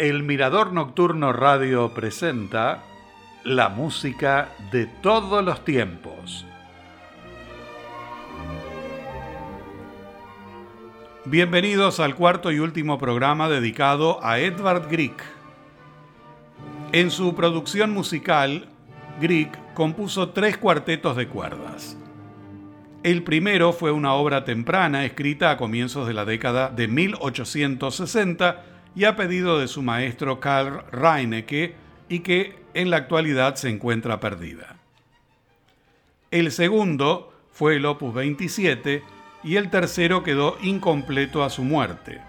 El Mirador Nocturno Radio presenta la música de todos los tiempos. Bienvenidos al cuarto y último programa dedicado a Edvard Grieg. En su producción musical, Grieg compuso tres cuartetos de cuerdas. El primero fue una obra temprana escrita a comienzos de la década de 1860 y a pedido de su maestro Karl Reinecke y que en la actualidad se encuentra perdida. El segundo fue el opus 27 y el tercero quedó incompleto a su muerte.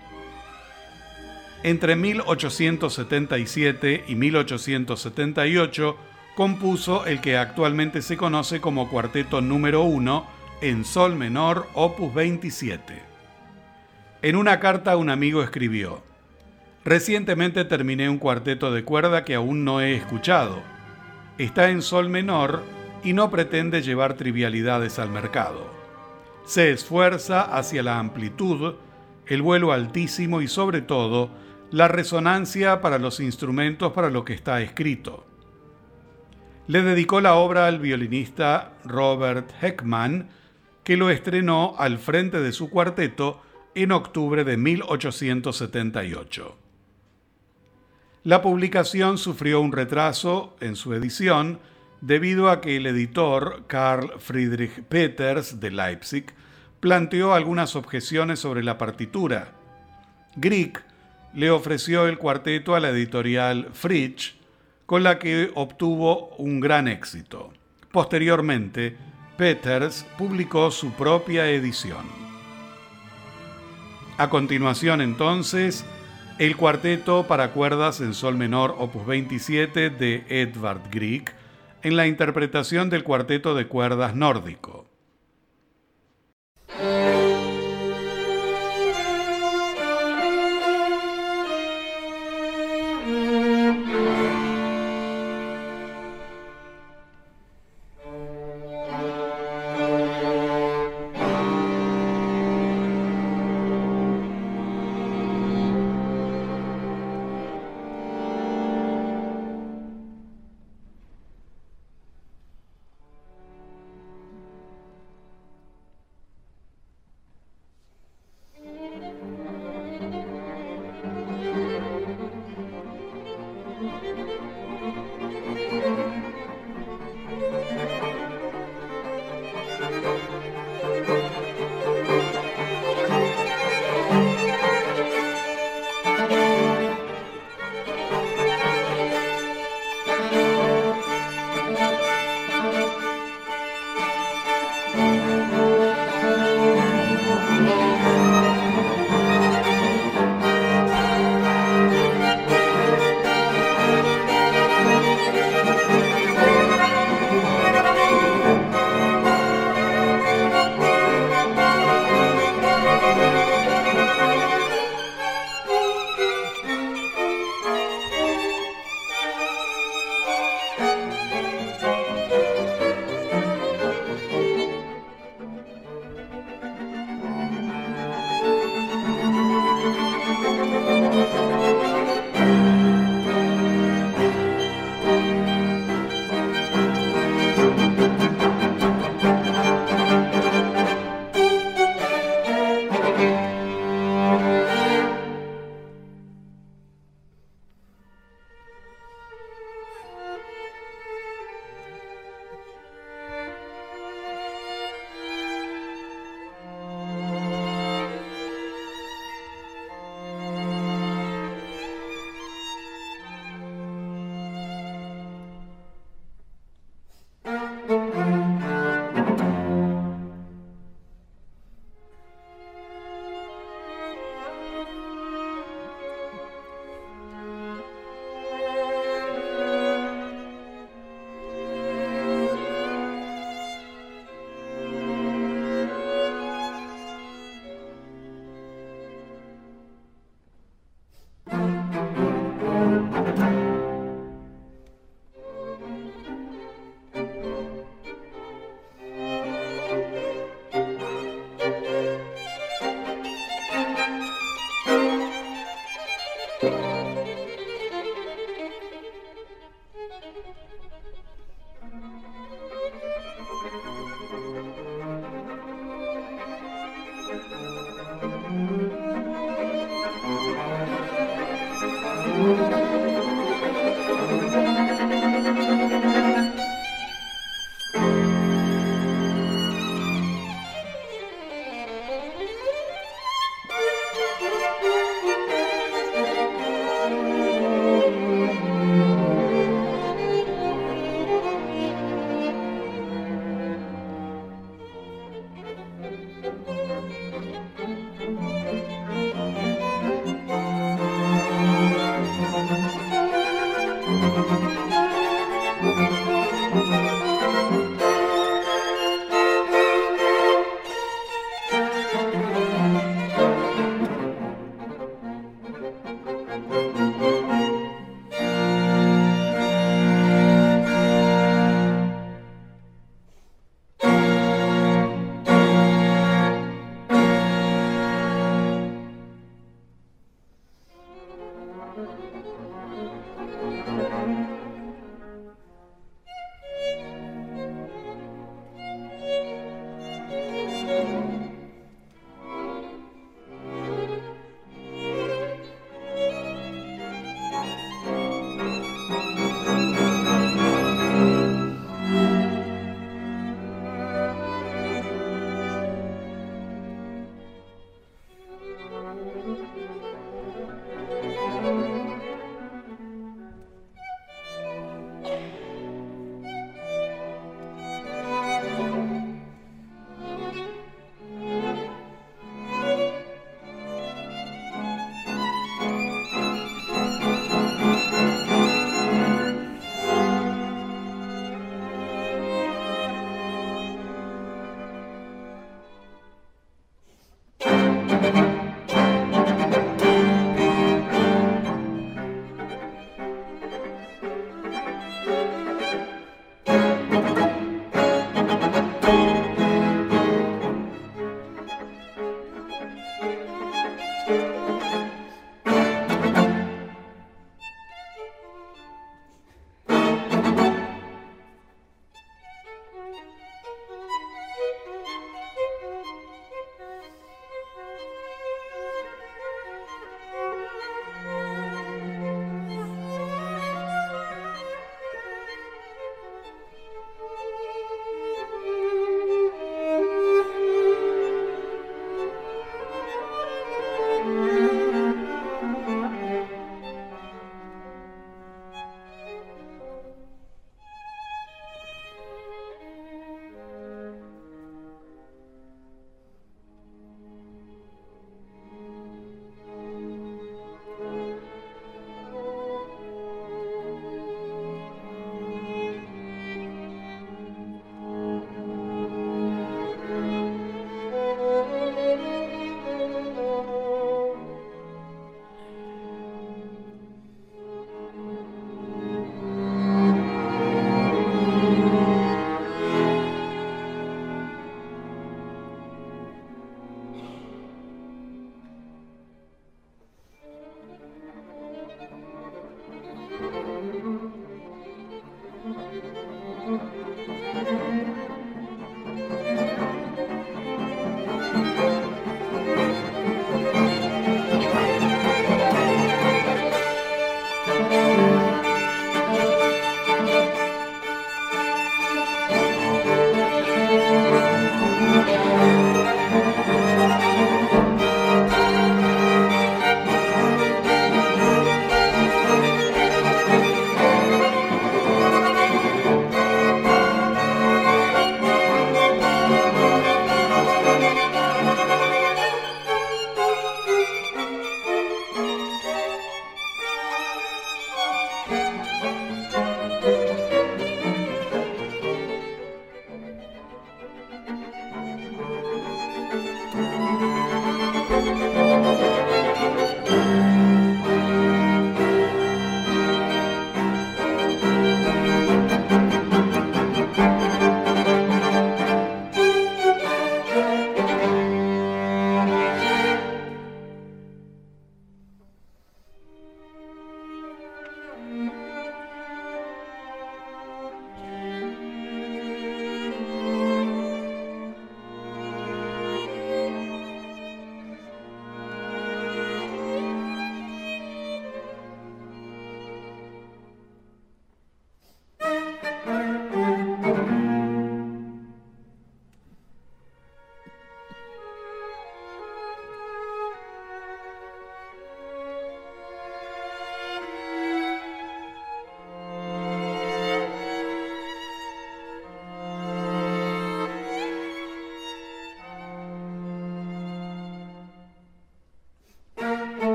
Entre 1877 y 1878 compuso el que actualmente se conoce como cuarteto número 1 en Sol menor, opus 27. En una carta un amigo escribió, Recientemente terminé un cuarteto de cuerda que aún no he escuchado. Está en Sol menor y no pretende llevar trivialidades al mercado. Se esfuerza hacia la amplitud, el vuelo altísimo y sobre todo la resonancia para los instrumentos para lo que está escrito. Le dedicó la obra al violinista Robert Heckman, que lo estrenó al frente de su cuarteto en octubre de 1878. La publicación sufrió un retraso en su edición debido a que el editor Carl Friedrich Peters de Leipzig planteó algunas objeciones sobre la partitura. Grieg le ofreció el cuarteto a la editorial Fritsch, con la que obtuvo un gran éxito. Posteriormente, Peters publicó su propia edición. A continuación entonces, el cuarteto para cuerdas en sol menor opus 27 de Edvard Grieg en la interpretación del cuarteto de cuerdas nórdico.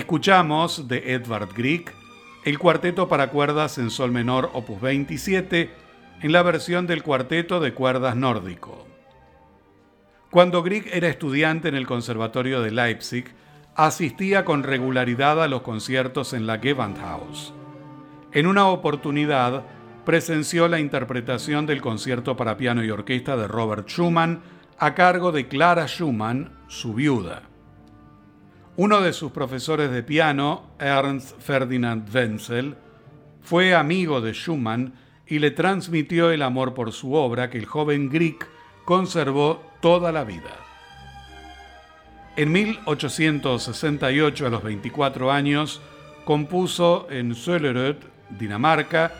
Escuchamos de Edvard Grieg el cuarteto para cuerdas en sol menor opus 27 en la versión del cuarteto de cuerdas nórdico. Cuando Grieg era estudiante en el Conservatorio de Leipzig, asistía con regularidad a los conciertos en la Gewandhaus. En una oportunidad, presenció la interpretación del concierto para piano y orquesta de Robert Schumann a cargo de Clara Schumann, su viuda. Uno de sus profesores de piano, Ernst Ferdinand Wenzel, fue amigo de Schumann y le transmitió el amor por su obra que el joven Grieg conservó toda la vida. En 1868, a los 24 años, compuso en Søllerød, Dinamarca,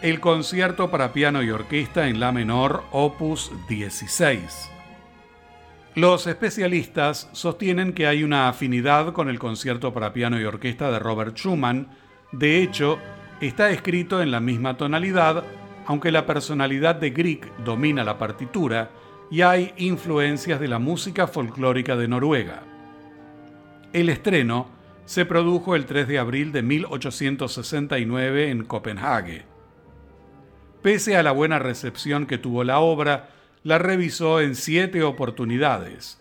el concierto para piano y orquesta en la menor opus 16. Los especialistas sostienen que hay una afinidad con el concierto para piano y orquesta de Robert Schumann. De hecho, está escrito en la misma tonalidad, aunque la personalidad de Grieg domina la partitura y hay influencias de la música folclórica de Noruega. El estreno se produjo el 3 de abril de 1869 en Copenhague. Pese a la buena recepción que tuvo la obra, la revisó en siete oportunidades.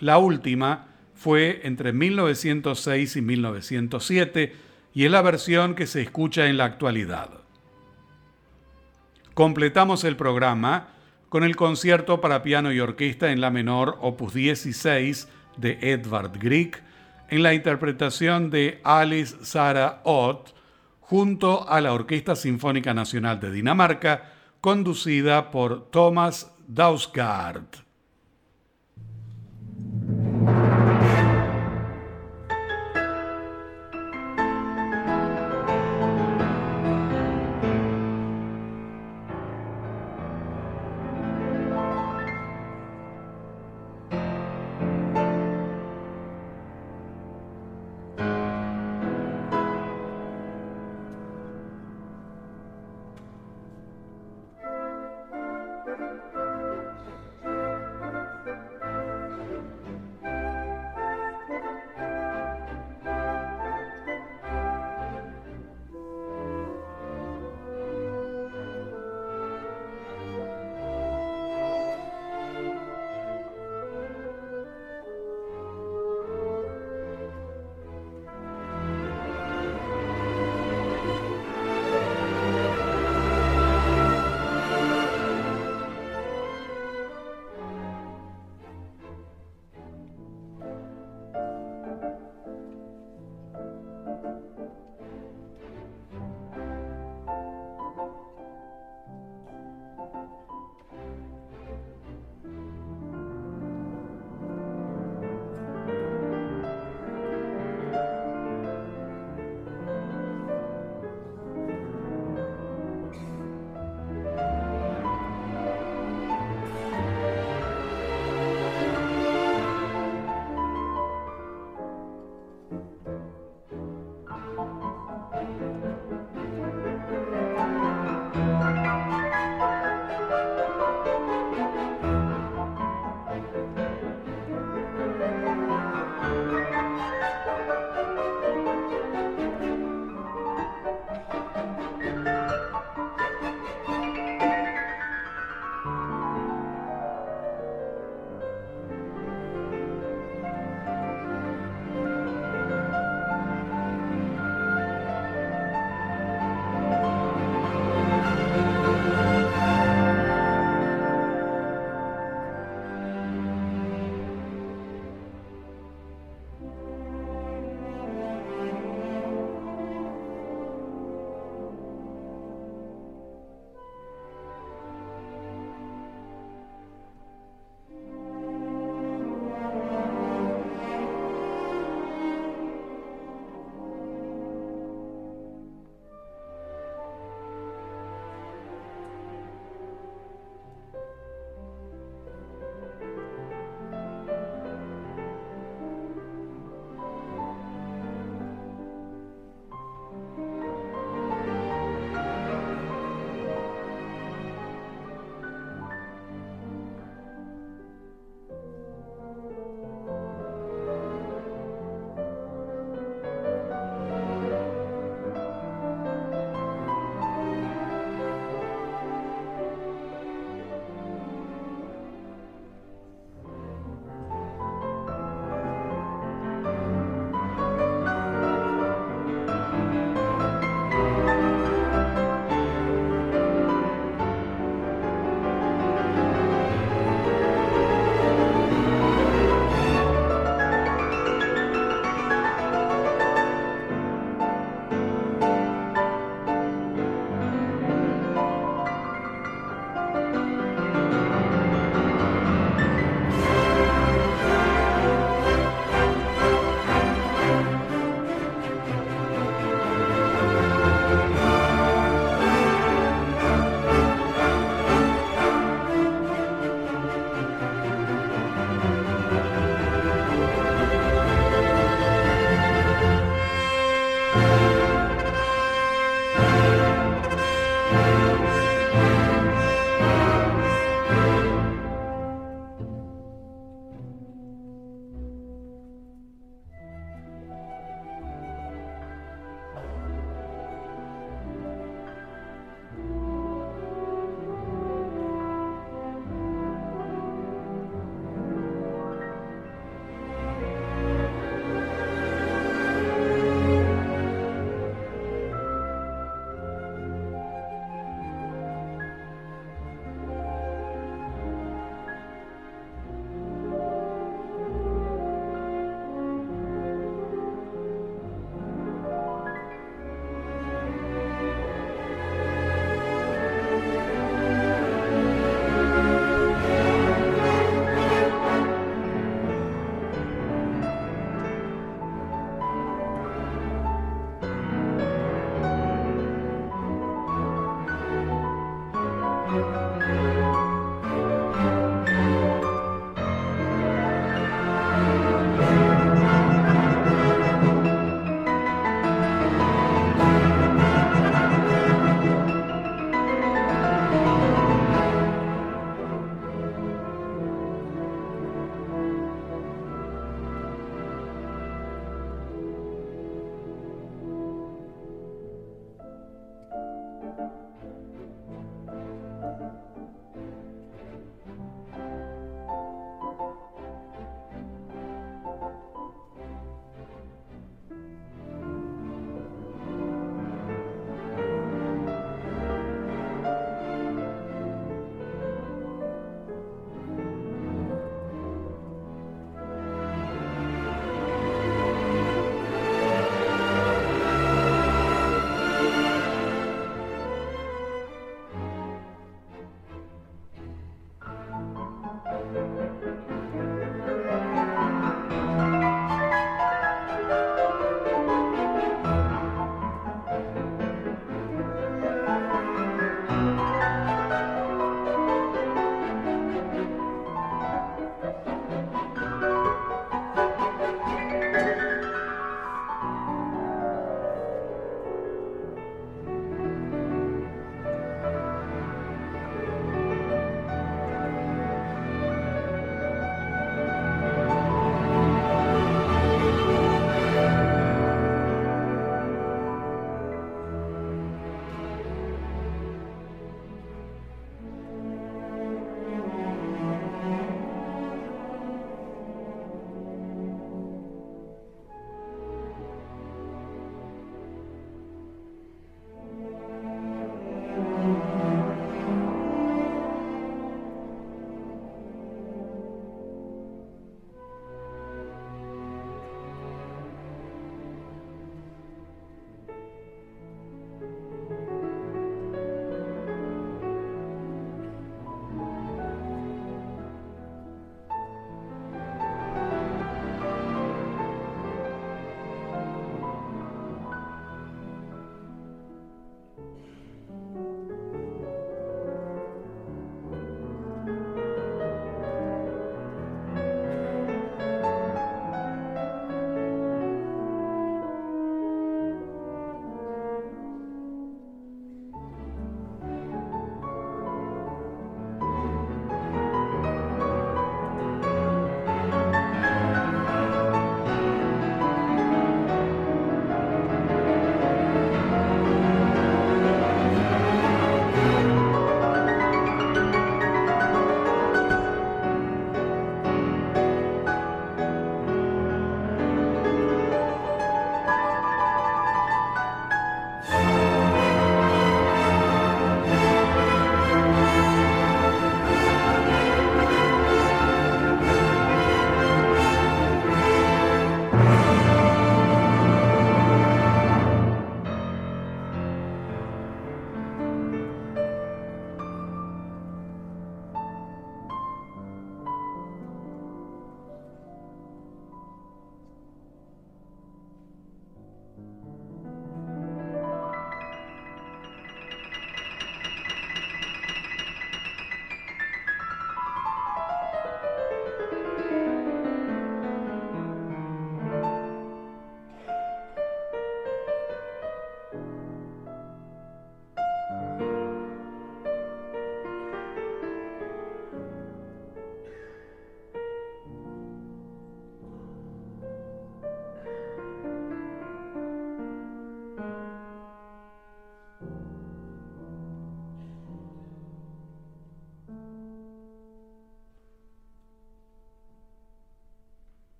La última fue entre 1906 y 1907 y es la versión que se escucha en la actualidad. Completamos el programa con el concierto para piano y orquesta en la menor opus 16 de Edvard Grieg en la interpretación de Alice Sarah Ott junto a la Orquesta Sinfónica Nacional de Dinamarca conducida por Thomas Dausgaard.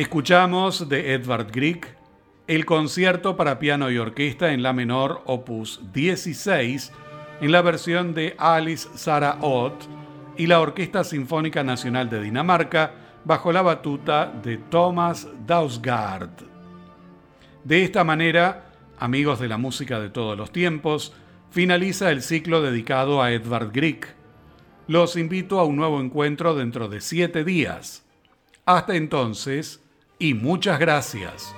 Escuchamos de Edvard Grieg el concierto para piano y orquesta en la menor opus 16 en la versión de Alice Sarah Ott y la Orquesta Sinfónica Nacional de Dinamarca bajo la batuta de Thomas Dausgaard. De esta manera, amigos de la música de todos los tiempos, finaliza el ciclo dedicado a Edvard Grieg. Los invito a un nuevo encuentro dentro de siete días. Hasta entonces, y muchas gracias.